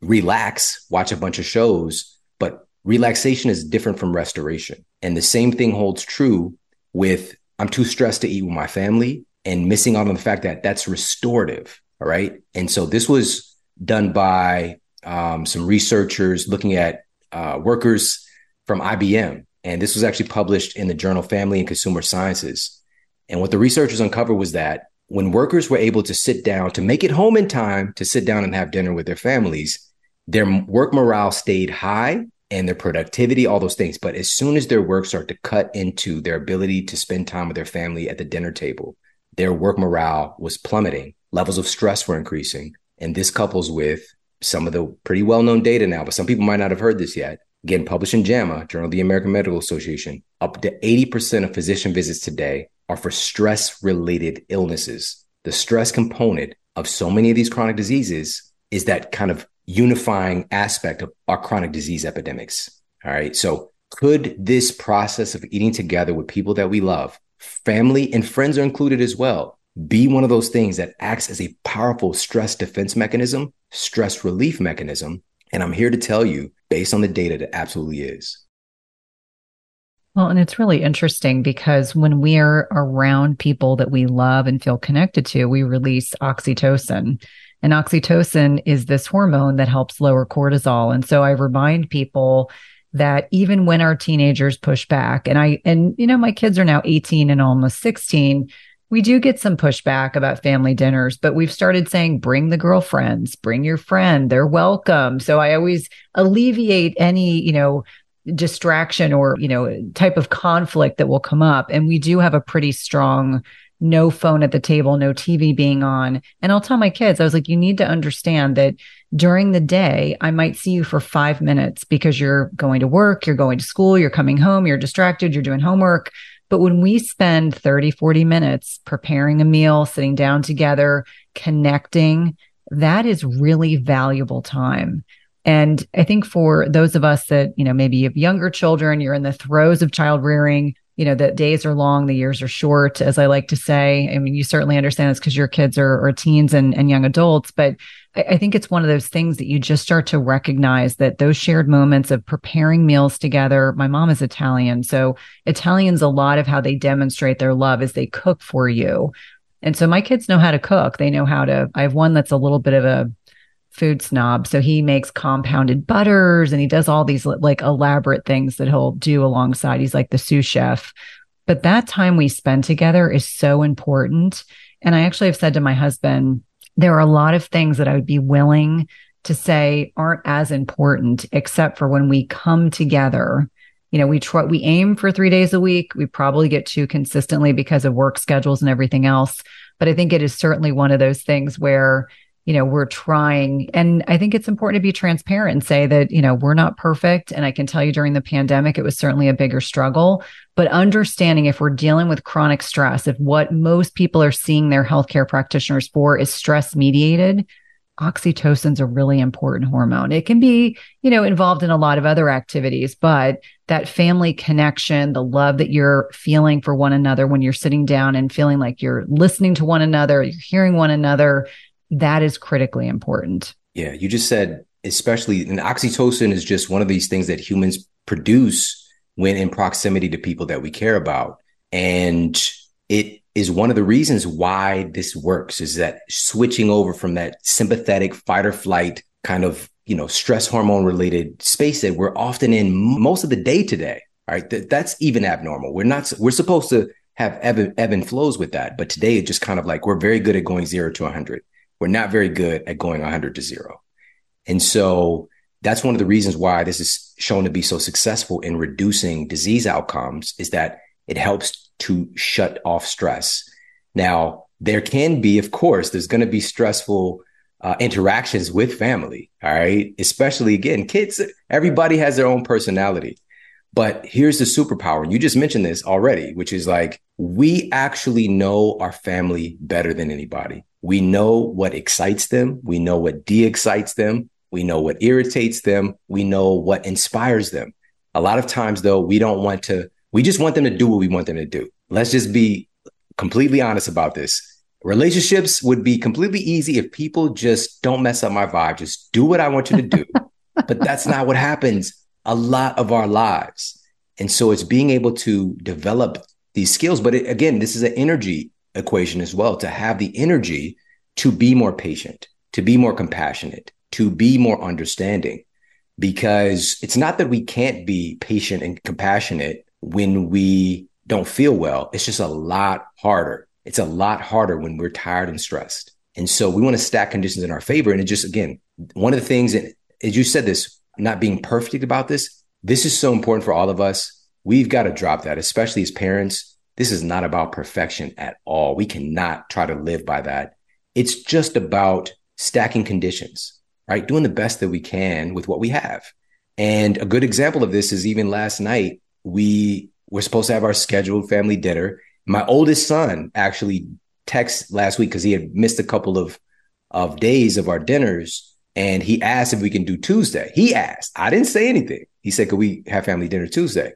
relax, watch a bunch of shows, but relaxation is different from restoration. And the same thing holds true with I'm too stressed to eat with my family and missing out on the fact that that's restorative. All right. And so this was done by um, some researchers looking at uh, workers from IBM. And this was actually published in the journal Family and Consumer Sciences. And what the researchers uncovered was that when workers were able to sit down to make it home in time to sit down and have dinner with their families, their work morale stayed high and their productivity, all those things. But as soon as their work started to cut into their ability to spend time with their family at the dinner table, their work morale was plummeting. Levels of stress were increasing. And this couples with some of the pretty well known data now, but some people might not have heard this yet. Again, published in JAMA, Journal of the American Medical Association, up to 80% of physician visits today are for stress related illnesses. The stress component of so many of these chronic diseases is that kind of unifying aspect of our chronic disease epidemics. All right. So, could this process of eating together with people that we love, family and friends are included as well, be one of those things that acts as a powerful stress defense mechanism, stress relief mechanism? And I'm here to tell you, based on the data, that absolutely is. Well, and it's really interesting because when we're around people that we love and feel connected to, we release oxytocin. And oxytocin is this hormone that helps lower cortisol. And so I remind people that even when our teenagers push back, and I, and you know, my kids are now 18 and almost 16, we do get some pushback about family dinners, but we've started saying, bring the girlfriends, bring your friend, they're welcome. So I always alleviate any, you know, distraction or, you know, type of conflict that will come up. And we do have a pretty strong no phone at the table, no TV being on. And I'll tell my kids, I was like, you need to understand that during the day, I might see you for five minutes because you're going to work, you're going to school, you're coming home, you're distracted, you're doing homework. But when we spend 30, 40 minutes preparing a meal, sitting down together, connecting, that is really valuable time. And I think for those of us that, you know, maybe you have younger children, you're in the throes of child rearing, you know, the days are long, the years are short, as I like to say. I mean, you certainly understand this because your kids are, are teens and, and young adults, but I, I think it's one of those things that you just start to recognize that those shared moments of preparing meals together. My mom is Italian. So Italians, a lot of how they demonstrate their love is they cook for you. And so my kids know how to cook. They know how to, I have one that's a little bit of a food snob. So he makes compounded butters and he does all these like elaborate things that he'll do alongside. He's like the sous chef. But that time we spend together is so important. And I actually have said to my husband, there are a lot of things that I would be willing to say aren't as important, except for when we come together. You know, we try, we aim for three days a week. We probably get two consistently because of work schedules and everything else. But I think it is certainly one of those things where you know, we're trying. And I think it's important to be transparent and say that, you know, we're not perfect. And I can tell you during the pandemic, it was certainly a bigger struggle. But understanding if we're dealing with chronic stress, if what most people are seeing their healthcare practitioners for is stress mediated, oxytocin's a really important hormone. It can be, you know, involved in a lot of other activities, but that family connection, the love that you're feeling for one another when you're sitting down and feeling like you're listening to one another, you're hearing one another, that is critically important. Yeah, you just said, especially, and oxytocin is just one of these things that humans produce when in proximity to people that we care about. And it is one of the reasons why this works is that switching over from that sympathetic fight or flight kind of, you know, stress hormone related space that we're often in most of the day today. Right. Th- that's even abnormal. We're not, we're supposed to have ebb, ebb and flows with that. But today it's just kind of like we're very good at going zero to 100. We're not very good at going 100 to zero. And so that's one of the reasons why this is shown to be so successful in reducing disease outcomes is that it helps to shut off stress. Now, there can be, of course, there's going to be stressful uh, interactions with family. All right. Especially again, kids, everybody has their own personality. But here's the superpower. You just mentioned this already, which is like we actually know our family better than anybody. We know what excites them. We know what de excites them. We know what irritates them. We know what inspires them. A lot of times, though, we don't want to, we just want them to do what we want them to do. Let's just be completely honest about this. Relationships would be completely easy if people just don't mess up my vibe, just do what I want you to do. [LAUGHS] but that's not what happens a lot of our lives. And so it's being able to develop these skills. But it, again, this is an energy equation as well to have the energy to be more patient, to be more compassionate, to be more understanding because it's not that we can't be patient and compassionate when we don't feel well. It's just a lot harder. It's a lot harder when we're tired and stressed. And so we want to stack conditions in our favor. And it just, again, one of the things that, as you said this, not being perfect about this, this is so important for all of us. We've got to drop that, especially as parents. This is not about perfection at all. We cannot try to live by that. It's just about stacking conditions right? Doing the best that we can with what we have. And a good example of this is even last night, we were supposed to have our scheduled family dinner. My oldest son actually texted last week because he had missed a couple of, of days of our dinners. And he asked if we can do Tuesday. He asked. I didn't say anything. He said, could we have family dinner Tuesday?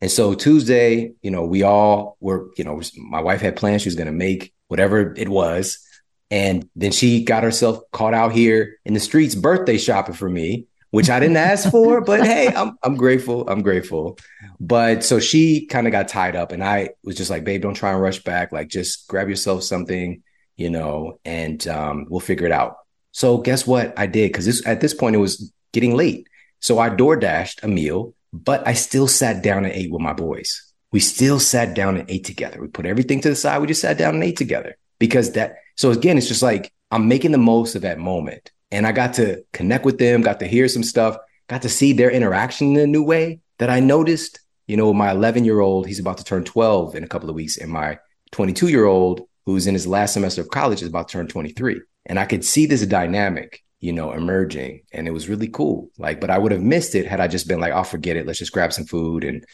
And so Tuesday, you know, we all were, you know, my wife had plans. She was going to make whatever it was. And then she got herself caught out here in the streets birthday shopping for me, which I didn't ask for, but hey, I'm I'm grateful. I'm grateful. But so she kind of got tied up and I was just like, babe, don't try and rush back. Like just grab yourself something, you know, and um, we'll figure it out. So guess what I did? Because this at this point it was getting late. So I door dashed a meal, but I still sat down and ate with my boys. We still sat down and ate together. We put everything to the side. We just sat down and ate together because that so again, it's just like I'm making the most of that moment. And I got to connect with them, got to hear some stuff, got to see their interaction in a new way that I noticed. You know, my 11 year old, he's about to turn 12 in a couple of weeks, and my 22 year old, who's in his last semester of college, is about to turn 23. And I could see this dynamic, you know, emerging, and it was really cool. Like, but I would have missed it had I just been like, I'll oh, forget it. Let's just grab some food and,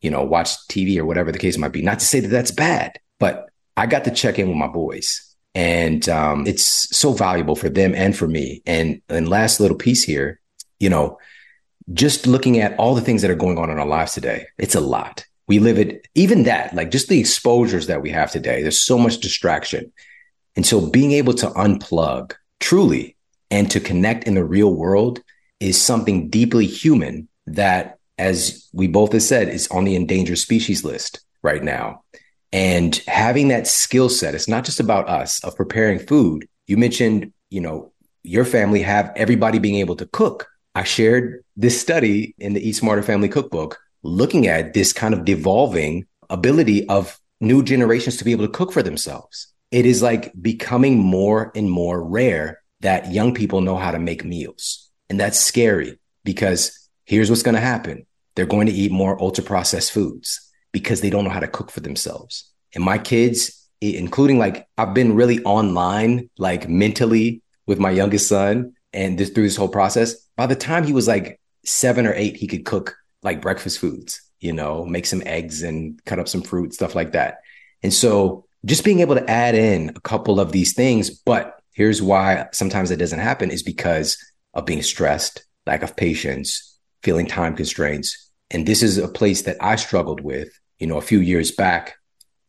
you know, watch TV or whatever the case might be. Not to say that that's bad, but I got to check in with my boys and um, it's so valuable for them and for me. And and last little piece here, you know, just looking at all the things that are going on in our lives today, it's a lot. We live it, even that, like just the exposures that we have today. There's so much distraction, and so being able to unplug truly and to connect in the real world is something deeply human that, as we both have said, is on the endangered species list right now. And having that skill set, it's not just about us of preparing food. You mentioned, you know, your family have everybody being able to cook. I shared this study in the Eat Smarter Family Cookbook looking at this kind of devolving ability of new generations to be able to cook for themselves. It is like becoming more and more rare that young people know how to make meals. And that's scary because here's what's going to happen. They're going to eat more ultra processed foods because they don't know how to cook for themselves. And my kids, including like I've been really online, like mentally with my youngest son, and this through this whole process. By the time he was like seven or eight, he could cook like breakfast foods, you know, make some eggs and cut up some fruit, stuff like that. And so just being able to add in a couple of these things, but here's why sometimes it doesn't happen is because of being stressed, lack of patience, feeling time constraints. And this is a place that I struggled with you know, a few years back,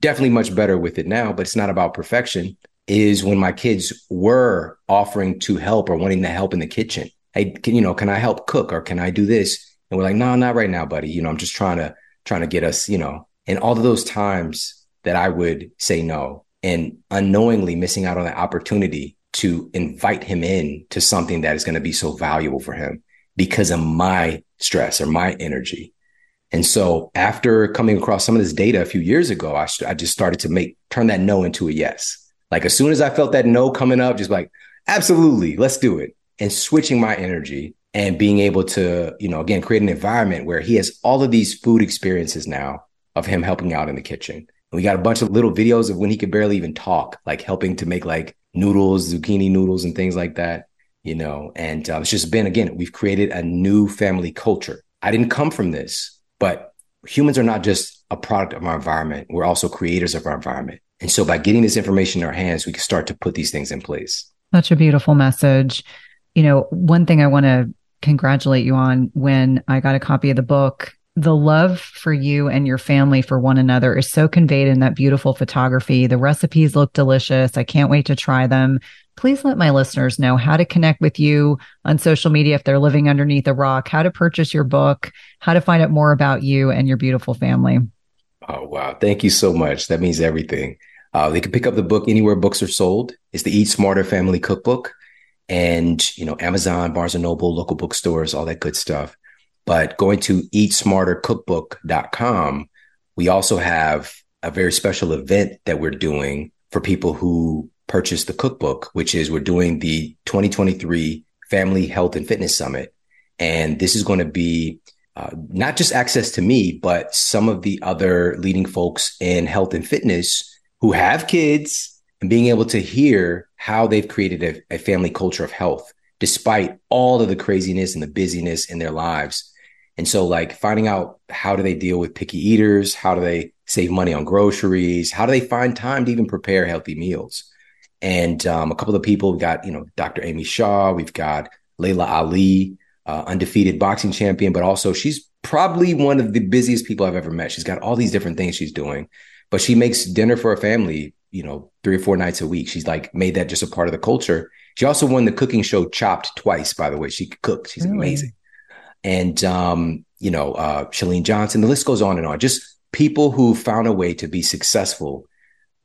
definitely much better with it now, but it's not about perfection, is when my kids were offering to help or wanting to help in the kitchen. Hey, can, you know, can I help cook or can I do this? And we're like, no, not right now, buddy. You know, I'm just trying to trying to get us, you know, and all of those times that I would say no and unknowingly missing out on the opportunity to invite him in to something that is going to be so valuable for him because of my stress or my energy. And so after coming across some of this data a few years ago, I, I just started to make turn that no into a yes. Like as soon as I felt that no coming up, just like, absolutely, let's do it. And switching my energy and being able to, you know, again, create an environment where he has all of these food experiences now of him helping out in the kitchen. We got a bunch of little videos of when he could barely even talk, like helping to make like noodles, zucchini noodles, and things like that, you know. And uh, it's just been, again, we've created a new family culture. I didn't come from this, but humans are not just a product of our environment, we're also creators of our environment. And so by getting this information in our hands, we can start to put these things in place. Such a beautiful message. You know, one thing I want to congratulate you on when I got a copy of the book, the love for you and your family for one another is so conveyed in that beautiful photography. The recipes look delicious. I can't wait to try them. Please let my listeners know how to connect with you on social media if they're living underneath a rock, how to purchase your book, how to find out more about you and your beautiful family. Oh, wow. Thank you so much. That means everything. Uh, they can pick up the book anywhere books are sold. It's the Eat Smarter Family Cookbook, and you know Amazon, Barnes and Noble, local bookstores, all that good stuff. But going to eatsmartercookbook.com, we also have a very special event that we're doing for people who purchase the cookbook, which is we're doing the 2023 Family Health and Fitness Summit, and this is going to be uh, not just access to me, but some of the other leading folks in health and fitness who have kids and being able to hear how they've created a, a family culture of health despite all of the craziness and the busyness in their lives. And so, like, finding out how do they deal with picky eaters? How do they save money on groceries? How do they find time to even prepare healthy meals? And um, a couple of people, we've got, you know, Dr. Amy Shah, we've got Laila Ali, uh, undefeated boxing champion, but also she's probably one of the busiest people I've ever met. She's got all these different things she's doing but she makes dinner for her family, you know, three or four nights a week. She's like made that just a part of the culture. She also won the cooking show Chopped twice, by the way. She cooked. She's really? amazing. And um, you know, uh Chalene Johnson, the list goes on and on. Just people who found a way to be successful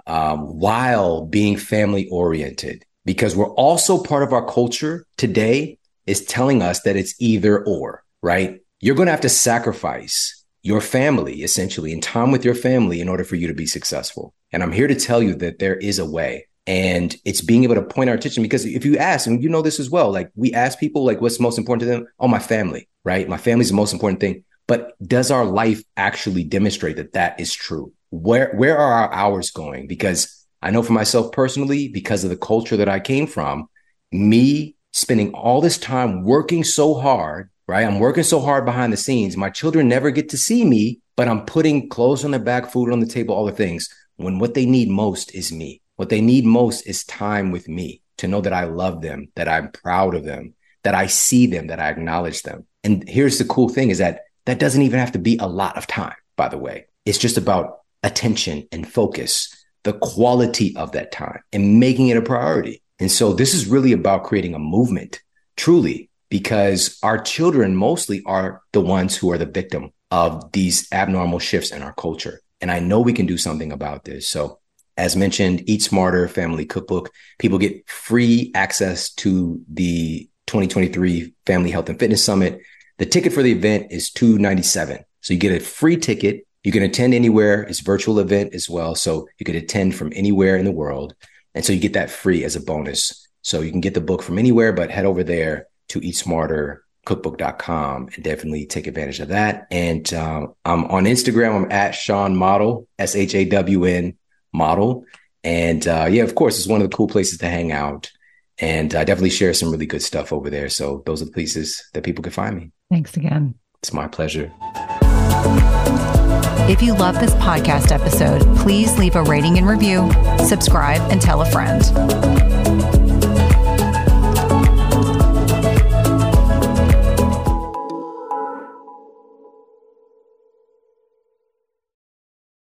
um, while being family oriented. Because we're also part of our culture today is telling us that it's either or, right? You're going to have to sacrifice your family essentially and time with your family in order for you to be successful. And I'm here to tell you that there is a way. And it's being able to point our attention because if you ask, and you know this as well, like we ask people, like, what's most important to them? Oh, my family, right? My family's the most important thing. But does our life actually demonstrate that that is true? Where where are our hours going? Because I know for myself personally, because of the culture that I came from, me spending all this time working so hard right? I'm working so hard behind the scenes. My children never get to see me, but I'm putting clothes on their back, food on the table, all the things. When what they need most is me. What they need most is time with me to know that I love them, that I'm proud of them, that I see them, that I acknowledge them. And here's the cool thing is that that doesn't even have to be a lot of time, by the way. It's just about attention and focus, the quality of that time and making it a priority. And so this is really about creating a movement, truly because our children mostly are the ones who are the victim of these abnormal shifts in our culture. And I know we can do something about this. So, as mentioned, Eat Smarter Family Cookbook, people get free access to the 2023 Family Health and Fitness Summit. The ticket for the event is 297. So you get a free ticket. You can attend anywhere. It's virtual event as well. So you could attend from anywhere in the world. And so you get that free as a bonus. So you can get the book from anywhere, but head over there to eat smarter cookbook.com and definitely take advantage of that. And um, I'm on Instagram. I'm at Shawn Model, S H A W N model. And uh, yeah, of course, it's one of the cool places to hang out. And I definitely share some really good stuff over there. So those are the places that people can find me. Thanks again. It's my pleasure. If you love this podcast episode, please leave a rating and review, subscribe, and tell a friend.